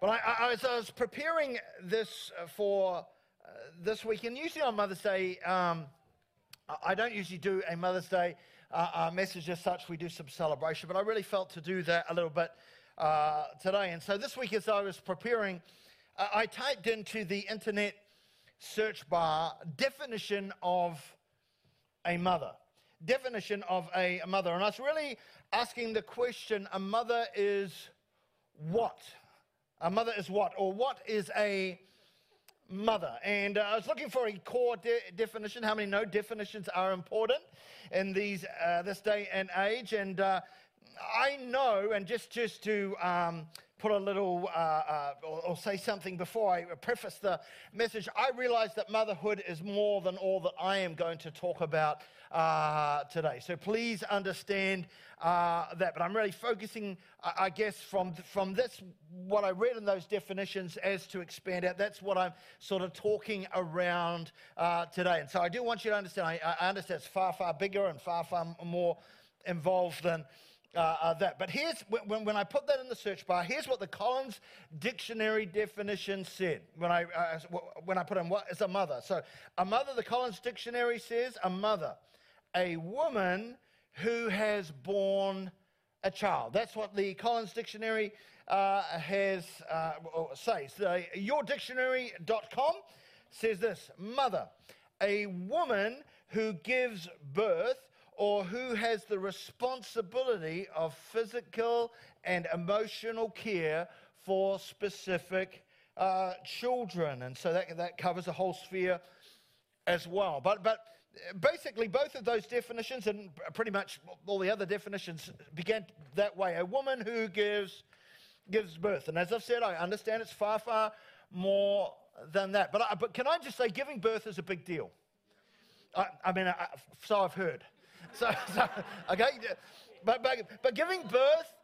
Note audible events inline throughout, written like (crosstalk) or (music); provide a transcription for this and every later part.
But I, I, as I was preparing this uh, for uh, this week, and usually on Mother's Day, um, I don't usually do a Mother's Day uh, uh, message as such. We do some celebration, but I really felt to do that a little bit uh, today. And so this week, as I was preparing, uh, I typed into the internet search bar definition of a mother. Definition of a mother. And I was really asking the question a mother is what? A mother is what? Or what is a mother? And uh, I was looking for a core de- definition. How many know definitions are important in these, uh, this day and age? And uh, I know, and just, just to um, put a little, uh, uh, or, or, say something before I preface the message, I realize that motherhood is more than all that I am going to talk about uh, today. So please understand uh, that. But I'm really focusing, I guess, from, from this, what I read in those definitions as to expand out. That's what I'm sort of talking around uh, today. And so I do want you to understand, I, I understand it's far, far bigger and far, far more involved than uh, uh, that. But here's when, when I put that in the search bar, here's what the Collins Dictionary definition said when I, uh, when I put in what is a mother. So, a mother, the Collins Dictionary says, a mother, a woman who has born a child. That's what the Collins Dictionary uh, has uh, says. Uh, yourdictionary.com says this mother, a woman who gives birth or who has the responsibility of physical and emotional care for specific uh, children. And so that, that covers a whole sphere as well. But, but basically, both of those definitions, and pretty much all the other definitions, began that way. A woman who gives, gives birth. And as I've said, I understand it's far, far more than that. But, I, but can I just say, giving birth is a big deal? I, I mean, I, so I've heard. So, so okay, but, but, but giving birth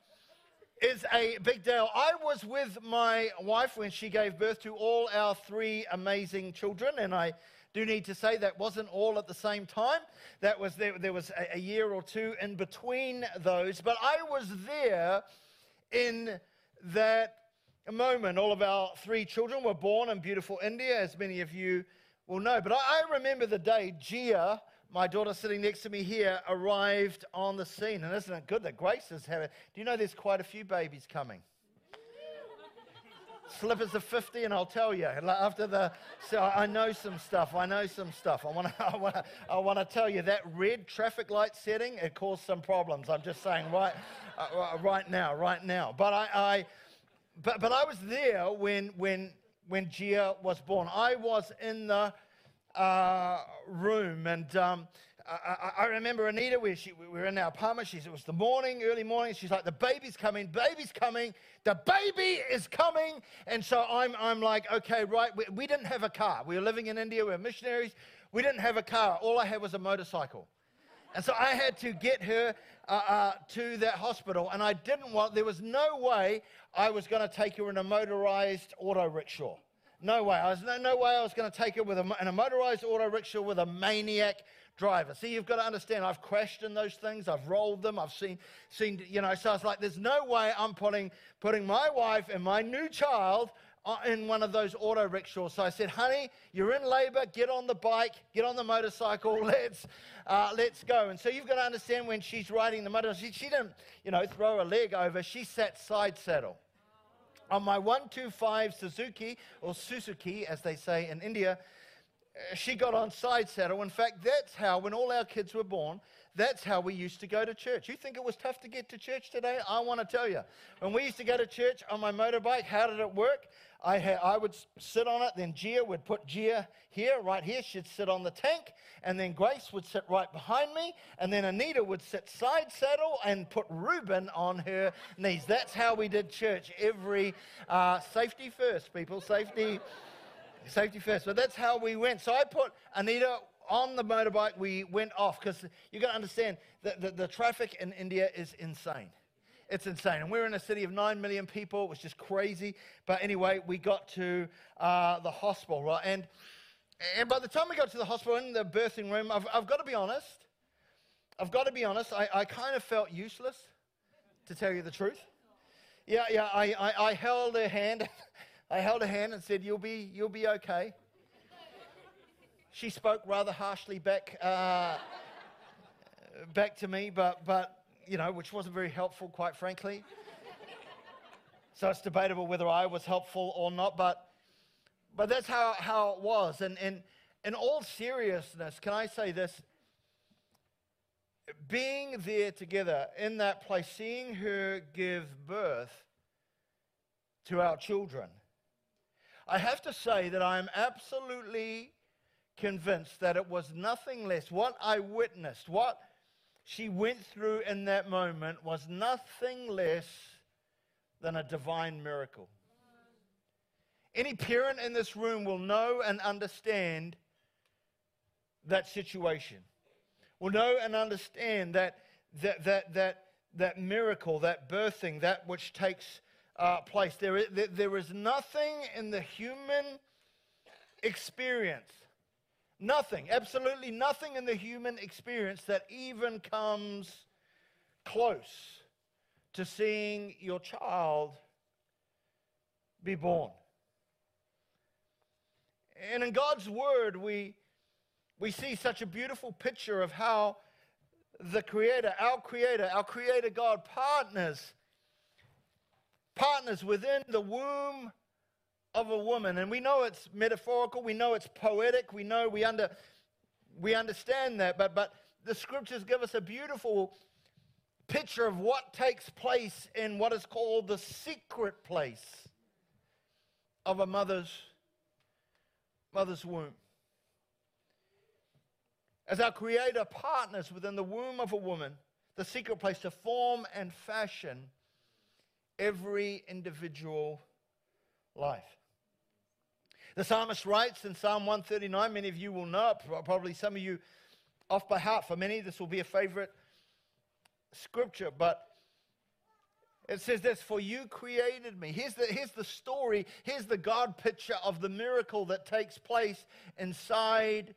is a big deal. I was with my wife when she gave birth to all our three amazing children, and I do need to say that wasn't all at the same time. That was there, there was a, a year or two in between those, but I was there in that moment. All of our three children were born in beautiful India, as many of you will know. But I, I remember the day Gia my daughter sitting next to me here arrived on the scene. And isn't it good that Grace is having? Do you know there's quite a few babies coming? (laughs) Slippers of 50, and I'll tell you after the. So I know some stuff. I know some stuff. I want to. (laughs) I want to. I want to tell you that red traffic light setting it caused some problems. I'm just saying right, uh, right now, right now. But I, I, but but I was there when when when Gia was born. I was in the uh, room. And um, I, I, remember Anita, we, she, we were in our apartment. It was the morning, early morning. She's like, the baby's coming, baby's coming, the baby is coming. And so I'm, I'm like, okay, right. We, we didn't have a car. We were living in India, we were missionaries. We didn't have a car. All I had was a motorcycle. And so I had to get her uh, uh, to that hospital. And I didn't want, there was no way I was going to take her in a motorized auto rickshaw. No way. I was, no, no way I was going to take it with a, in a motorized auto rickshaw with a maniac driver. See, you've got to understand, I've crashed in those things, I've rolled them, I've seen, seen you know, so I was like, there's no way I'm putting, putting my wife and my new child in one of those auto rickshaws. So I said, honey, you're in labor, get on the bike, get on the motorcycle, (laughs) let's, uh, let's go. And so you've got to understand when she's riding the motorcycle, she, she didn't, you know, throw a leg over, she sat side saddle on my 125 Suzuki, or Suzuki as they say in India, uh, she got on side saddle. In fact, that's how, when all our kids were born, that's how we used to go to church. You think it was tough to get to church today? I want to tell you. When we used to go to church on my motorbike, how did it work? I, I would sit on it, then Gia would put Gia here, right here. She'd sit on the tank, and then Grace would sit right behind me, and then Anita would sit side saddle and put Reuben on her knees. That's how we did church every uh, safety first, people. Safety, safety first. But that's how we went. So I put Anita on the motorbike. We went off because you got to understand that the, the traffic in India is insane. It's insane. And we're in a city of 9 million people. It was just crazy. But anyway, we got to uh, the hospital, right? And, and by the time we got to the hospital in the birthing room, I've, I've got to be honest. I've got to be honest. I, I kind of felt useless, to tell you the truth. yeah, yeah. I, I, I held her hand. (laughs) I held her hand and said, "You'll be, you'll be okay." She spoke rather harshly back, uh, back to me, but, but you know, which wasn't very helpful, quite frankly. so it's debatable whether I was helpful or not, but, but that's how, how it was. And, and in all seriousness, can I say this? Being there together in that place, seeing her give birth to our children, I have to say that I'm absolutely convinced that it was nothing less. What I witnessed, what she went through in that moment was nothing less than a divine miracle. Any parent in this room will know and understand that situation, will know and understand that, that, that, that, that miracle, that birthing, that which takes uh, place. There is, there is nothing in the human experience Nothing, absolutely nothing in the human experience that even comes close to seeing your child be born. And in God's Word, we, we see such a beautiful picture of how the Creator, our Creator, our Creator God partners, partners within the womb of a woman. And we know it's metaphorical, we know it's poetic, we know we, under, we understand that, but, but the scriptures give us a beautiful picture of what takes place in what is called the secret place of a mother's, mother's womb. As our Creator partners within the womb of a woman, the secret place to form and fashion every individual life. The psalmist writes in Psalm 139, many of you will know it, probably some of you off by heart. For many, this will be a favorite scripture, but it says this For you created me. Here's the, here's the story, here's the God picture of the miracle that takes place inside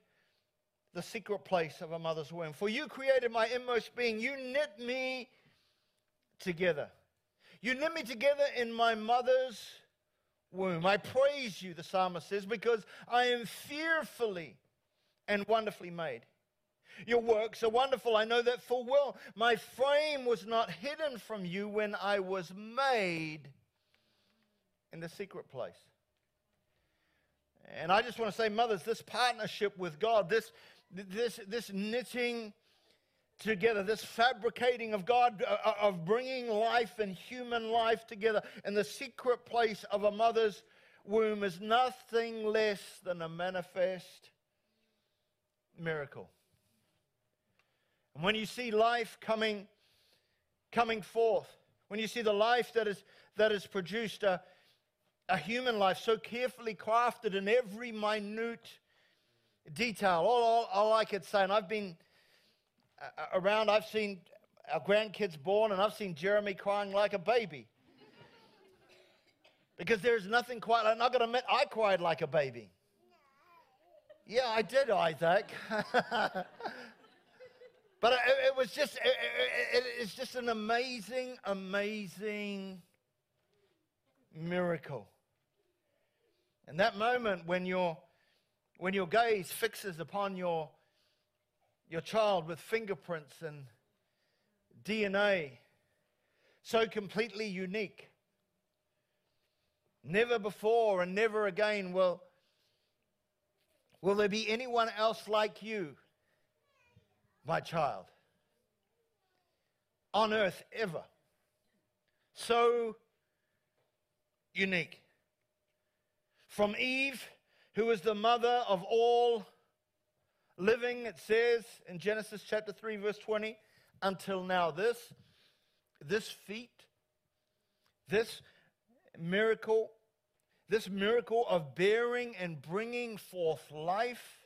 the secret place of a mother's womb. For you created my inmost being, you knit me together. You knit me together in my mother's womb. I praise you, the psalmist says, because I am fearfully and wonderfully made. Your works are wonderful. I know that full well. My frame was not hidden from you when I was made in the secret place. And I just want to say, mothers, this partnership with God, this, this, this knitting together, this fabricating of God, uh, uh, of bringing life and human life together in the secret place of a mother's womb is nothing less than a manifest miracle. And when you see life coming, coming forth, when you see the life that is, that is produced, a, a human life so carefully crafted in every minute detail, all, all, all I could say, and I've been Uh, uh, around, I've seen our grandkids born, and I've seen Jeremy crying like a baby. Because there's nothing quite, I'm not going to admit, I cried like a baby. Yeah, I did, Isaac. (laughs) but it, it, was just, it, it, it's just an amazing, amazing miracle. And that moment when your, when your gaze fixes upon your your child with fingerprints and DNA, so completely unique. Never before and never again will, will there be anyone else like you, my child, on earth ever. So unique. From Eve, who is the mother of all living, it says in Genesis chapter 3, verse 20, until now. This, this feat, this miracle, this miracle of bearing and bringing forth life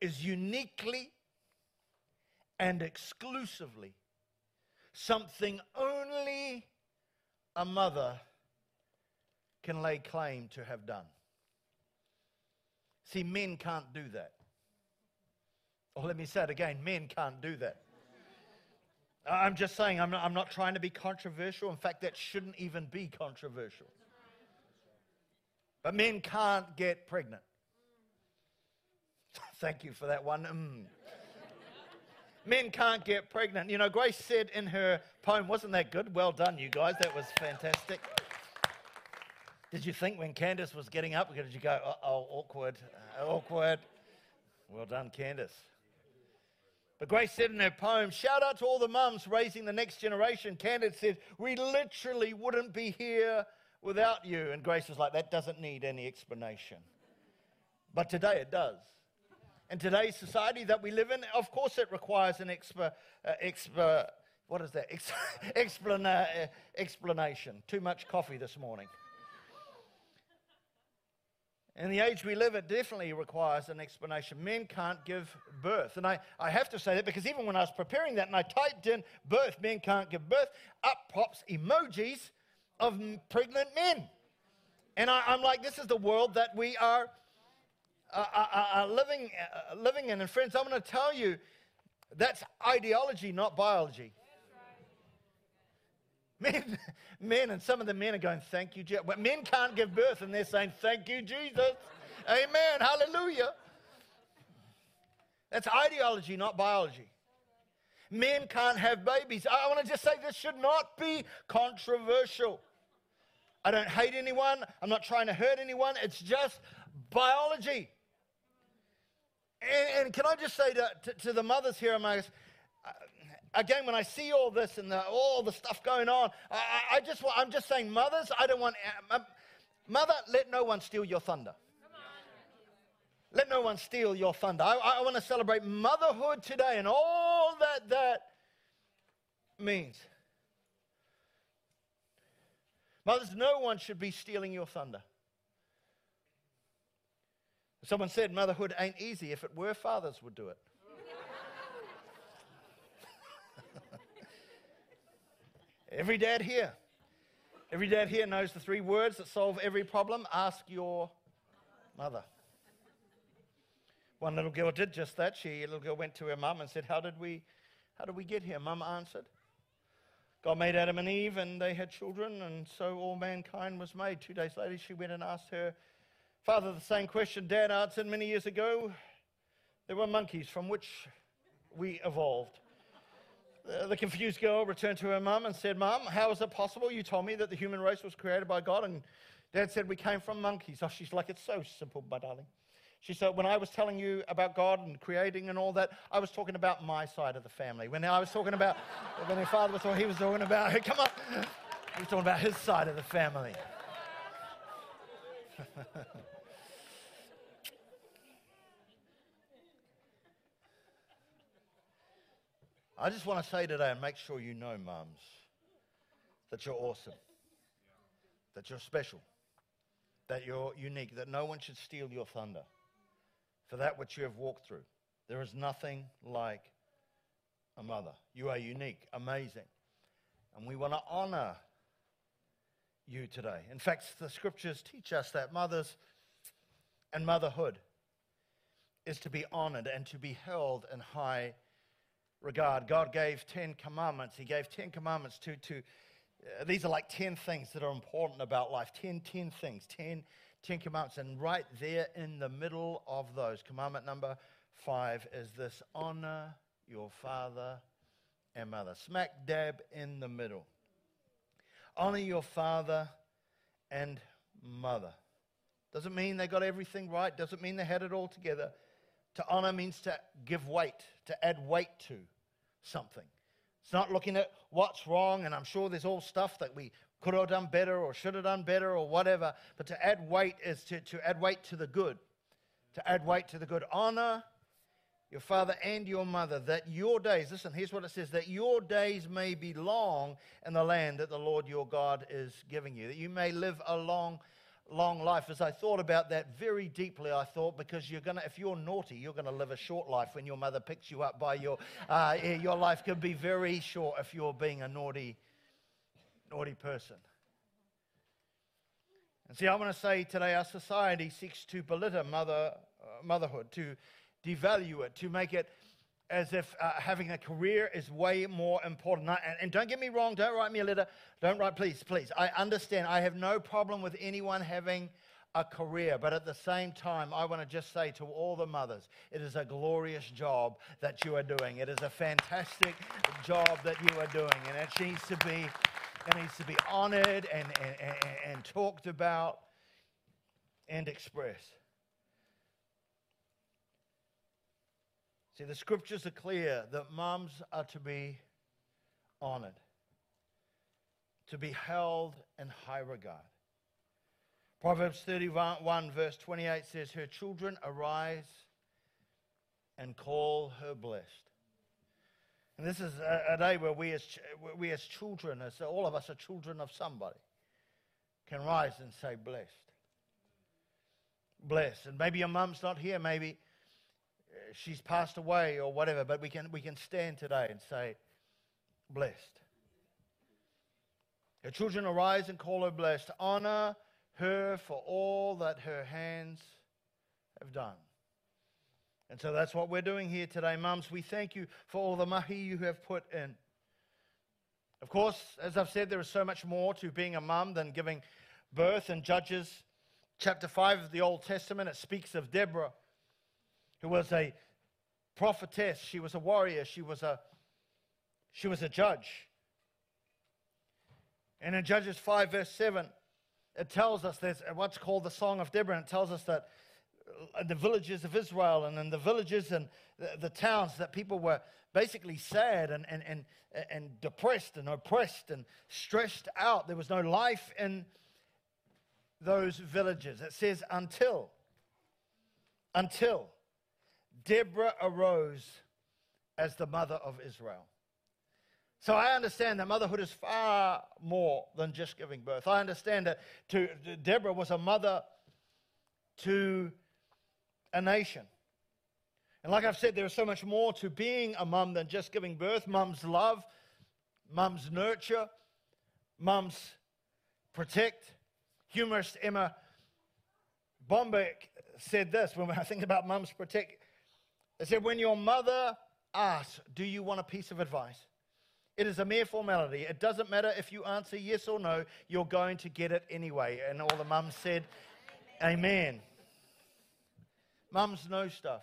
is uniquely and exclusively something only a mother can lay claim to have done. See, men can't do that. Or let me say it again men can't do that. I'm just saying, I'm not, I'm not trying to be controversial. In fact, that shouldn't even be controversial. But men can't get pregnant. (laughs) Thank you for that one. Mm. men can't get pregnant. You know, Grace said in her poem, wasn't that good? Well done, you guys. That was fantastic. Did you think when Candace was getting up, did you go, oh, awkward, uh, awkward? Well done, Candace. But Grace said in her poem, shout out to all the mums raising the next generation. Candace said, we literally wouldn't be here without you. And Grace was like, that doesn't need any explanation. But today it does. In today's society that we live in, of course it requires an expa, uh, what is that? Ex- (laughs) explana, uh, explanation. Too much coffee this morning. In the age we live, it definitely requires an explanation. Men can't give birth. And I, I have to say that because even when I was preparing that and I typed in birth, men can't give birth, up pops emojis of pregnant men. And I, am like, this is the world that we are uh, uh, uh, uh living, uh, living in. And friends, I'm going to tell you that's ideology, not biology. Men, men, and some of the men are going, Thank you, Jesus. But men can't give birth, and they're saying, Thank you, Jesus. Amen. Hallelujah. That's ideology, not biology. Men can't have babies. I want to just say this should not be controversial. I don't hate anyone. I'm not trying to hurt anyone. It's just biology. And, and can I just say to, to, to the mothers here among us, uh, again, when I see all this and the, all the stuff going on, I, I just want, I'm just saying, mothers, I don't want, uh, mother, let no one steal your thunder. Let no one steal your thunder. I, I want to celebrate motherhood today and all that that means. Mothers, no one should be stealing your thunder. Someone said motherhood ain't easy. If it were, fathers would do it. Every dad here, every dad here knows the three words that solve every problem. Ask your mother. One little girl did just that. She, little girl went to her mum and said, How did we, how did we get here? Mum answered, God made Adam and Eve and they had children, and so all mankind was made. Two days later, she went and asked her father the same question Dad answered many years ago. There were monkeys from which we evolved. Uh, the confused girl returned to her mum and said, Mum, how is it possible? You told me that the human race was created by God. And dad said, We came from monkeys. Oh, she's like, It's so simple, my darling. She said, When I was telling you about God and creating and all that, I was talking about my side of the family. When I was talking about, (laughs) when her father was talking, he was talking about, (laughs) come on, he was talking about his side of the family. (laughs) I just want to say today and make sure you know, mums, that you're awesome, that you're special, that you're unique, that no one should steal your thunder for that which you have walked through. There is nothing like a mother. You are unique, amazing. And we want to honor you today. In fact, the scriptures teach us that mothers and motherhood is to be honored and to be held in high regard. God gave 10 commandments. He gave 10 commandments to, to uh, these are like 10 things that are important about life. 10, 10 things, 10, 10 commandments. And right there in the middle of those, commandment number five is this honor your father and mother. Smack dab in the middle. Honor your father and mother. Doesn't mean they got everything right, doesn't mean they had it all together. To honor means to give weight, to add weight to something. It's not looking at what's wrong, and I'm sure there's all stuff that we could have done better or should have done better or whatever. But to add weight is to, to add weight to the good. To add weight to the good. Honor your father and your mother, that your days, listen, here's what it says, that your days may be long in the land that the Lord your God is giving you, that you may live a long long life. As I thought about that very deeply, I thought because you're gonna, if you're naughty, you're gonna live a short life when your mother picks you up by your, uh, your life can be very short if you're being a naughty, naughty person. And see, I want to say today, our society seeks to belittle mother, uh, motherhood, to devalue it, to make it as if uh, having a career is way more important. And, and don't get me wrong, don't write me a letter. Don't write, please, please. I understand. I have no problem with anyone having a career, but at the same time, I want to just say to all the mothers, it is a glorious job that you are doing. It is a fantastic job that you are doing, and it needs to be, it needs to be honored and, and, and, and talked about and expressed. See, the scriptures are clear that moms are to be honored, to be held in high regard. Proverbs 31, verse 28 says, Her children arise and call her blessed. And this is a, a day where we as, we as children, as all of us are children of somebody, can rise and say, Blessed. Blessed. And maybe your mum's not here, maybe she's passed away or whatever, but we can, we can stand today and say, blessed. Her children arise and call her blessed. Honor her for all that her hands have done. And so that's what we're doing here today, mums. We thank you for all the mahi you have put in. Of course, as I've said, there is so much more to being a mum than giving birth. In Judges chapter 5 of the Old Testament, it speaks of Deborah who was a prophetess, she was a warrior, she was a, she was a judge. And in Judges 5, verse 7, it tells us there's what's called the Song of Deborah, and it tells us that in the villages of Israel and in the villages and the, the towns that people were basically sad and, and, and, and depressed and oppressed and stressed out. There was no life in those villages. It says until, until Deborah arose as the mother of Israel. So I understand that motherhood is far more than just giving birth. I understand that to, Deborah was a mother to a nation. And like I've said, there is so much more to being a mum than just giving birth. Mum's love, mum's nurture, mum's protect. Humorist Erma Bombeck said this when I think about mum's protect. They said, when your mother asks, Do you want a piece of advice? It is a mere formality. It doesn't matter if you answer yes or no, you're going to get it anyway. And all the mums said, Amen. Amen. Mums know stuff.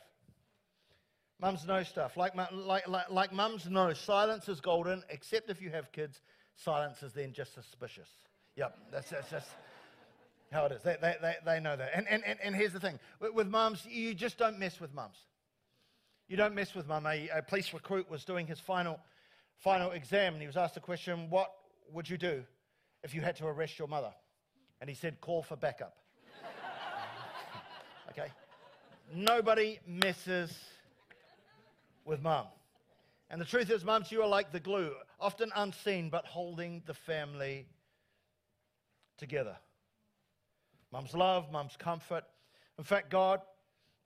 Mums know stuff. Like, like, like, like mums know silence is golden, except if you have kids, silence is then just suspicious. Yep, that's, that's just how it is. They, they, they, they know that. And, and, and, and here's the thing with, with mums, you just don't mess with mums. You don't mess with mum. A, a police recruit was doing his final, final exam and he was asked the question, What would you do if you had to arrest your mother? And he said, Call for backup. (laughs) okay? Nobody messes with mum. And the truth is, mums, you are like the glue, often unseen, but holding the family together. Mum's love, mum's comfort. In fact, God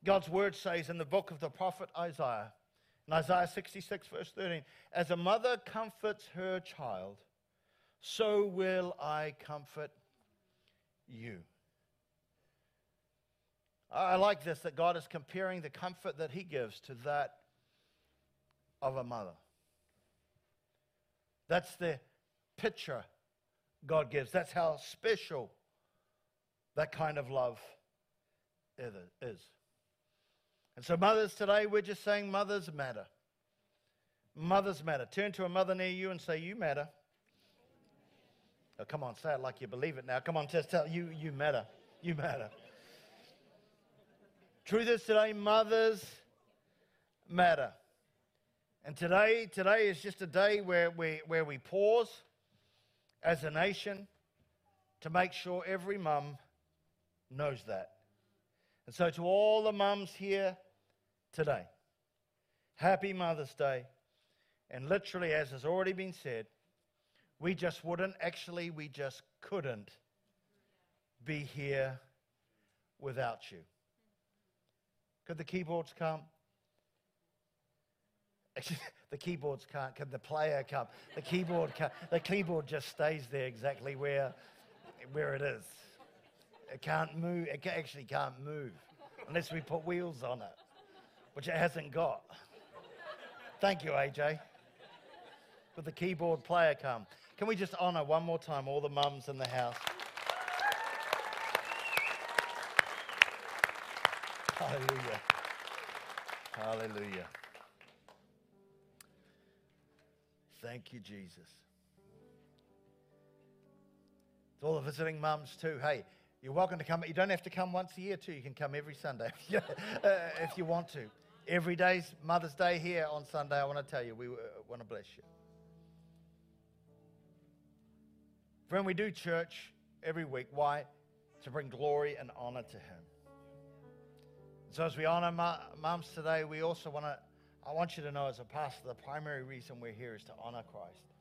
God's word says in the book of the prophet Isaiah, in Isaiah 66, verse 13, as a mother comforts her child, so will I comfort you. I like this that God is comparing the comfort that He gives to that of a mother. That's the picture God gives. That's how special that kind of love is. And so, mothers, today we're just saying mothers matter. Mothers matter. Turn to a mother near you and say, You matter. Oh, come on, say it like you believe it now. Come on, just tell you, you matter. You matter. Truth is today, mothers matter. And today, today is just a day where we, where we pause as a nation to make sure every mum knows that. And so, to all the mums here today. Happy Mother's Day. And literally, as has already been said, we just wouldn't, actually, we just couldn't be here without you. Could the keyboards come? Actually, (laughs) the keyboards can't. Could the player come? The keyboard can't. The keyboard just stays there exactly where, where it is. It can't move. It actually can't move unless we put wheels on it which it hasn't got. Thank you, AJ. With the keyboard player come. Can we just honor one more time all the mums in the house? Hallelujah. Hallelujah. Thank you, Jesus. To all the visiting mums, too. Hey, you're welcome to come. You don't have to come once a year, too. You can come every Sunday (laughs) uh, if you want to. Every day's Mother's Day here on Sunday. I want to tell you, we uh, want to bless you. Friend, we do church every week. Why? To bring glory and honor to Him. So as we honor moms today, we also want to, I want you to know as a pastor, the primary reason we're here is to honor Christ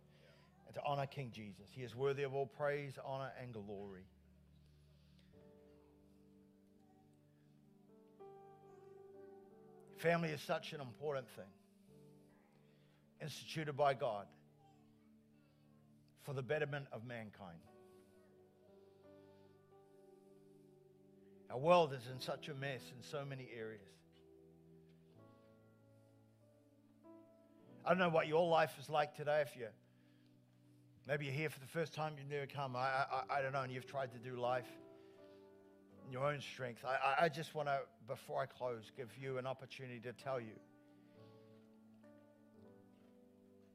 and to honor King Jesus. He is worthy of all praise, honor, and glory. Family is such an important thing, instituted by God for the betterment of mankind. Our world is in such a mess in so many areas. I don't know what your life is like today. If you maybe you're here for the first time, you've never come. I, I, I don't know, and you've tried to do life in your own strength. I, I just want to, before I close, give you an opportunity to tell you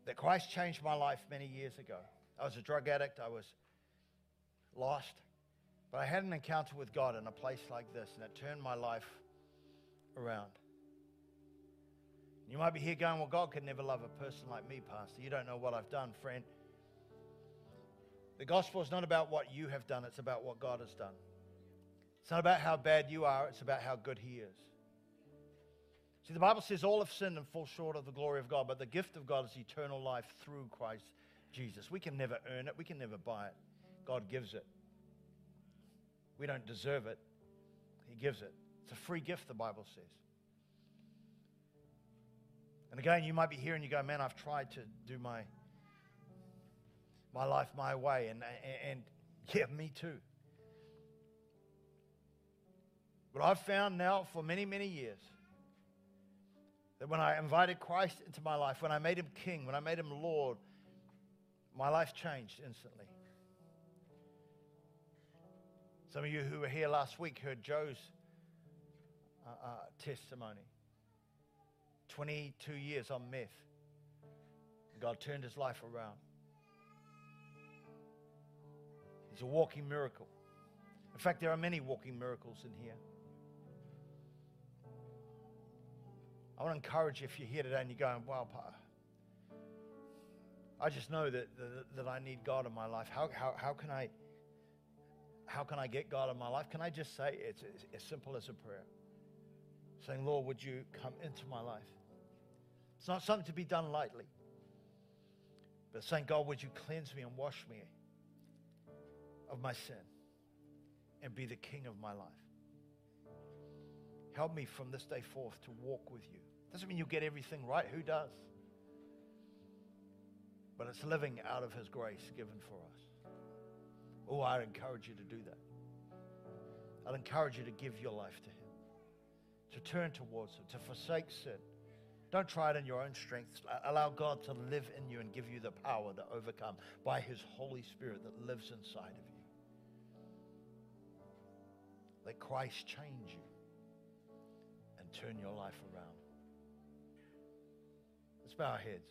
that Christ changed my life many years ago. I was a drug addict. I was lost. But I had an encounter with God in a place like this, and it turned my life around. You might be here going, Well, God could never love a person like me, Pastor. You don't know what I've done, friend. The gospel is not about what you have done, it's about what God has done. It's not about how bad you are, it's about how good He is. See, the Bible says all have sinned and fall short of the glory of God, but the gift of God is eternal life through Christ Jesus. We can never earn it, we can never buy it. God gives it. We don't deserve it, He gives it. It's a free gift, the Bible says. And again, you might be here and you go, man, I've tried to do my, my life my way. And, and, and yeah, me too. But I've found now for many, many years that when I invited Christ into my life, when I made him king, when I made him Lord, my life changed instantly. Some of you who were here last week heard Joe's uh, uh, testimony. 22 years on meth. God turned his life around. He's a walking miracle. In fact, there are many walking miracles in here. I want to encourage you if you're here today and you're going, wow, I just know that, that, that I need God in my life. How, how, how, can I, how can I get God in my life? Can I just say it's, it's as simple as a prayer? Saying, Lord, would you come into my life? It's not something to be done lightly. But saying, God, would you cleanse me and wash me of my sin and be the king of my life? Help me from this day forth to walk with you. Doesn't mean you get everything right. Who does? But it's living out of his grace given for us. Oh, I encourage you to do that. I'd encourage you to give your life to him, to turn towards him, to forsake sin. Don't try it in your own strength. Allow God to live in you and give you the power to overcome by his Holy Spirit that lives inside of you. Let Christ change you turn your life around. Let's bow our heads.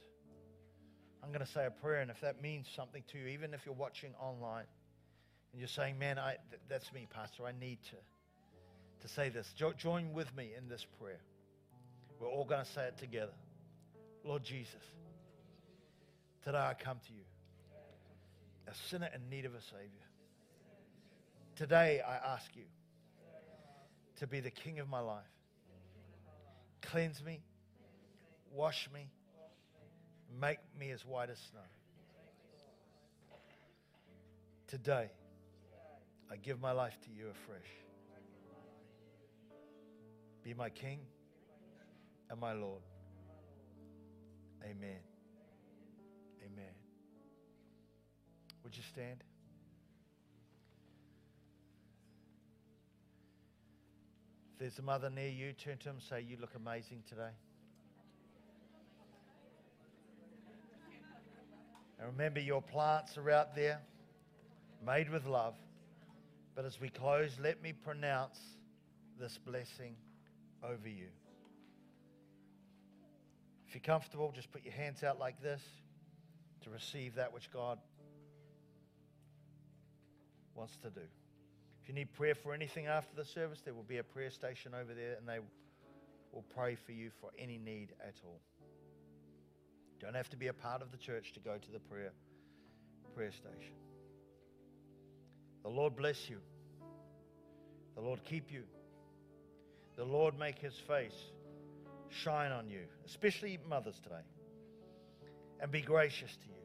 I'm going to say a prayer, and if that means something to you, even if you're watching online and you're saying, Man, I, th- that's me, Pastor, I need to, to say this, jo- join with me in this prayer. We're all going to say it together. Lord Jesus, today I come to you, a sinner in need of a Savior. Today I ask you to be the King of my life. Cleanse me, wash me, make me as white as snow. Today, I give my life to you afresh. Be my King and my Lord. Amen. Amen. Would you stand? There's a mother near you, turn to him and say, You look amazing today. And remember, your plants are out there, made with love. But as we close, let me pronounce this blessing over you. If you're comfortable, just put your hands out like this to receive that which God wants to do. If you need prayer for anything after the service, there will be a prayer station over there and they will pray for you for any need at all. Don't have to be a part of the church to go to the prayer prayer station. The Lord bless you. The Lord keep you. The Lord make his face shine on you, especially mothers today, and be gracious to you.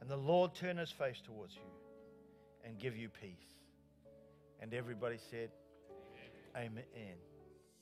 And the Lord turn his face towards you and give you peace. And everybody said, Amen. Amen.